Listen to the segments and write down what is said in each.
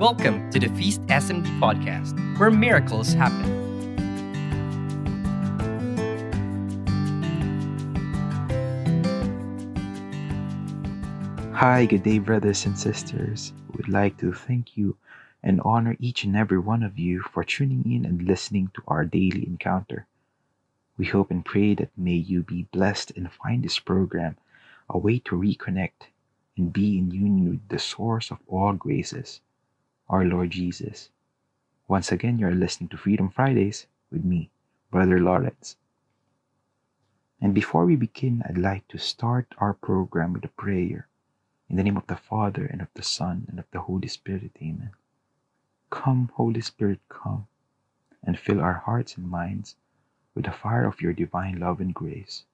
Welcome to the Feast SMD podcast, where miracles happen. Hi, good day, brothers and sisters. We'd like to thank you and honor each and every one of you for tuning in and listening to our daily encounter. We hope and pray that may you be blessed and find this program a way to reconnect and be in union with the source of all graces, our Lord Jesus. Once again, you're listening to Freedom Fridays with me, Brother Lawrence. And before we begin, I'd like to start our program with a prayer. In the name of the Father, and of the Son, and of the Holy Spirit, amen. Come, Holy Spirit, come, and fill our hearts and minds with the fire of your divine love and grace.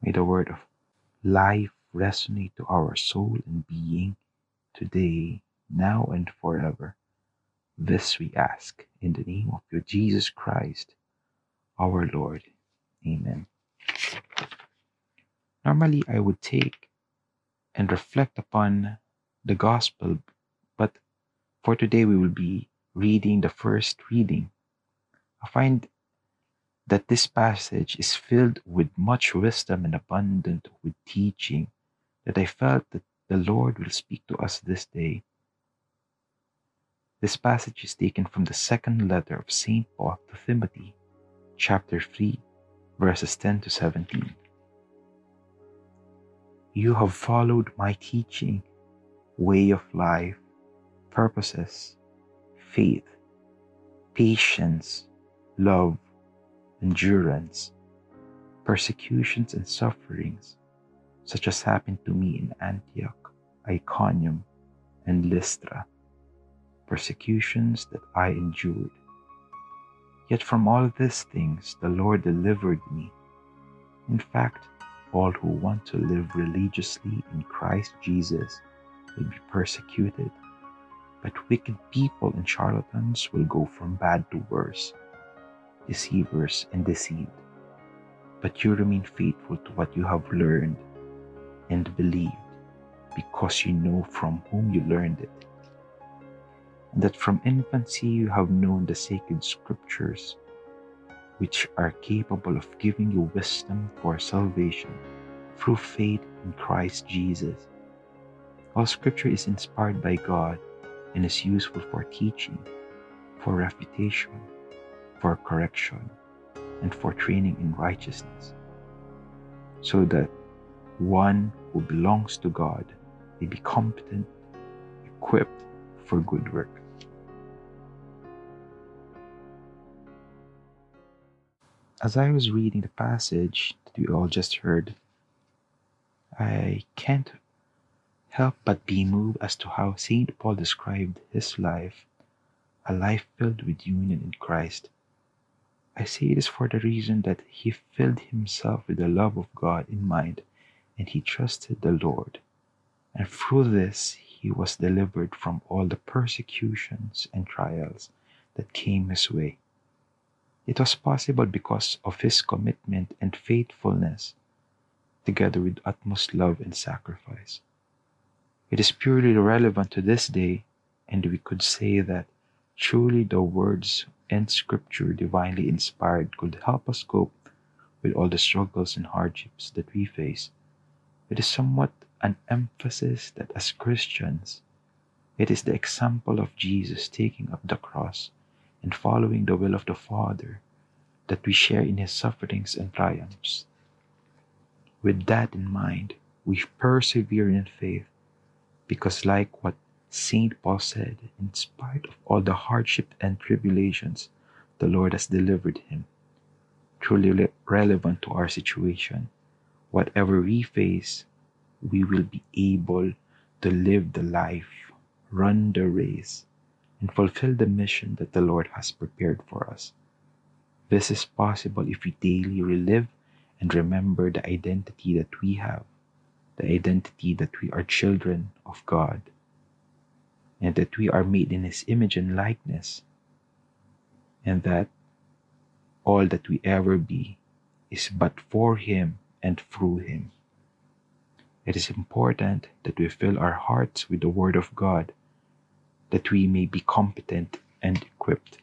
May the word of life resonate to our soul and being today, now, and forever. This we ask in the name of your Jesus Christ, our Lord. Amen. Normally, I would take and reflect upon the gospel. But for today, we will be reading the first reading. I find that this passage is filled with much wisdom and abundant with teaching that I felt that the Lord will speak to us this day. This passage is taken from the second letter of St. Paul to Timothy, chapter 3, verses 10 to 17. You have followed my teaching, way of life, purposes, faith, patience, love, endurance, persecutions, and sufferings, such as happened to me in Antioch, Iconium, and Lystra, persecutions that I endured. Yet from all these things the Lord delivered me. In fact, all who want to live religiously in Christ Jesus will be persecuted, but wicked people and charlatans will go from bad to worse, deceivers and deceived. But you remain faithful to what you have learned and believed, because you know from whom you learned it, that from infancy you have known the sacred scriptures which are capable of giving you wisdom for salvation through faith in Christ Jesus. All scripture is inspired by God and is useful for teaching, for refutation, for correction, and for training in righteousness, so that one who belongs to God may be competent, equipped for good work. As I was reading the passage that we all just heard, I can't help but be moved as to how St. Paul described his life, a life filled with union in Christ. I say this for the reason that he filled himself with the love of God in mind and he trusted the Lord. And through this, he was delivered from all the persecutions and trials that came his way. It was possible because of his commitment and faithfulness, together with utmost love and sacrifice. It is purely relevant to this day, and we could say that truly the words and scripture divinely inspired could help us cope with all the struggles and hardships that we face. It is somewhat an emphasis that as Christians, it is the example of Jesus taking up the cross and following the will of the Father, that we share in his sufferings and triumphs. With that in mind, we persevere in faith, because, like what St. Paul said, in spite of all the hardship and tribulations, the Lord has delivered him. Truly relevant to our situation. Whatever we face, we will be able to live the life, run the race, and fulfill the mission that the Lord has prepared for us. This is possible if we daily relive and remember the identity that we have, the identity that we are children of God, and that we are made in His image and likeness, and that all that we ever be is but for Him and through Him. It is important that we fill our hearts with the Word of God that we may be competent and equipped.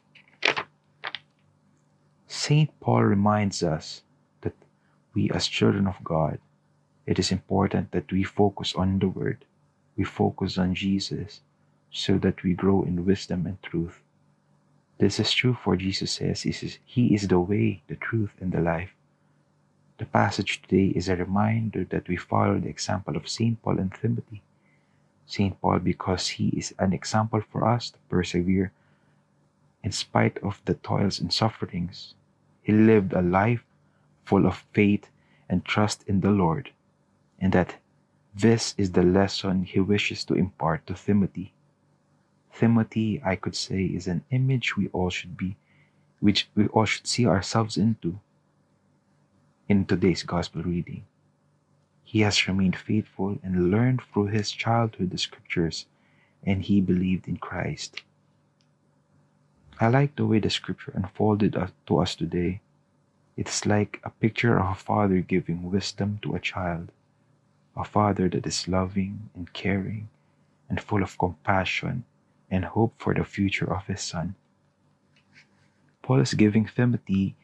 St. Paul reminds us that we, as children of God, it is important that we focus on the Word, we focus on Jesus, so that we grow in wisdom and truth. This is true for Jesus says He is the way, the truth, and the life. The passage today is a reminder that we follow the example of St. Paul and Timothy. St. Paul, because he is an example for us to persevere in spite of the toils and sufferings. He lived a life full of faith and trust in the Lord, and that this is the lesson he wishes to impart to Timothy. Timothy, I could say, is an image we all should be, which we all should see ourselves into in today's gospel reading. He has remained faithful and learned through his childhood the scriptures, and he believed in Christ. I like the way the scripture unfolded to us today. It's like a picture of a father giving wisdom to a child, a father that is loving and caring and full of compassion and hope for the future of his son. Paul is giving Timothy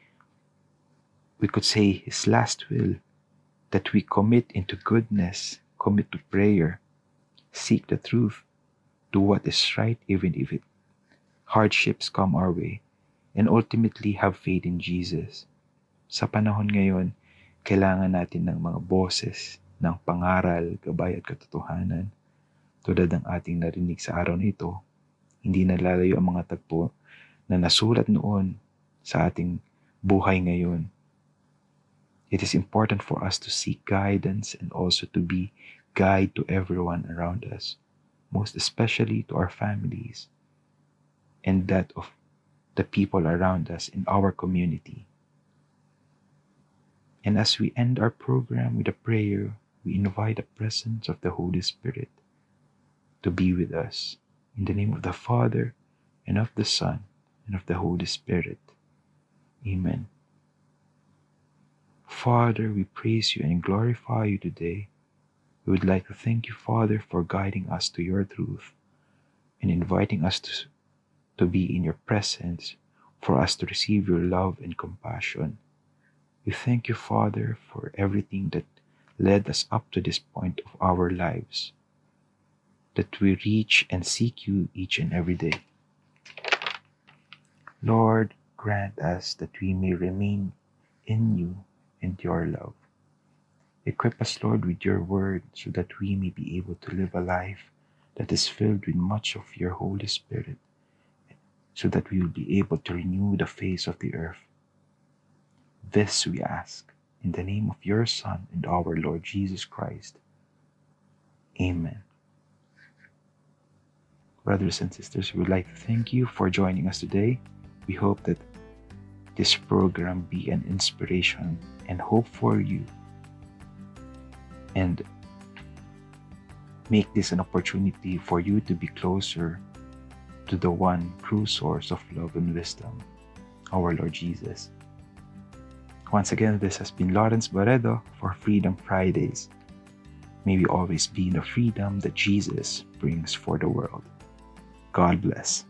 we could say His last will, that we commit into goodness, commit to prayer, seek the truth, do what is right even if it hardships come our way, and ultimately have faith in Jesus. Sa panahon ngayon, kailangan natin ng mga boses ng pangaral, gabay at katotohanan. Tulad ng ating narinig sa araw na ito, hindi nalalayo ang mga tagpo na nasulat noon sa ating buhay ngayon It is important for us to seek guidance and also to be guide to everyone around us, most especially to our families and that of the people around us in our community. And as we end our program with a prayer, we invite the presence of the Holy Spirit to be with us. In the name of the Father, and of the Son, and of the Holy Spirit. Amen. Father, we praise you and glorify you today. We would like to thank you, Father, for guiding us to your truth and inviting us to, to be in your presence for us to receive your love and compassion. We thank you, Father, for everything that led us up to this point of our lives, that we reach and seek you each and every day. Lord, grant us that we may remain in you and your love. Equip us, Lord, with your word so that we may be able to live a life that is filled with much of your Holy Spirit, so that we will be able to renew the face of the earth. This we ask in the name of your Son and our Lord Jesus Christ. Amen. Brothers and sisters, we would like to thank you for joining us today. We hope that this program be an inspiration and hope for you and make this an opportunity for you to be closer to the one true source of love and wisdom, our Lord Jesus. Once again, this has been Lawrence Barredo for Freedom Fridays. May we always be in the freedom that Jesus brings for the world. God bless.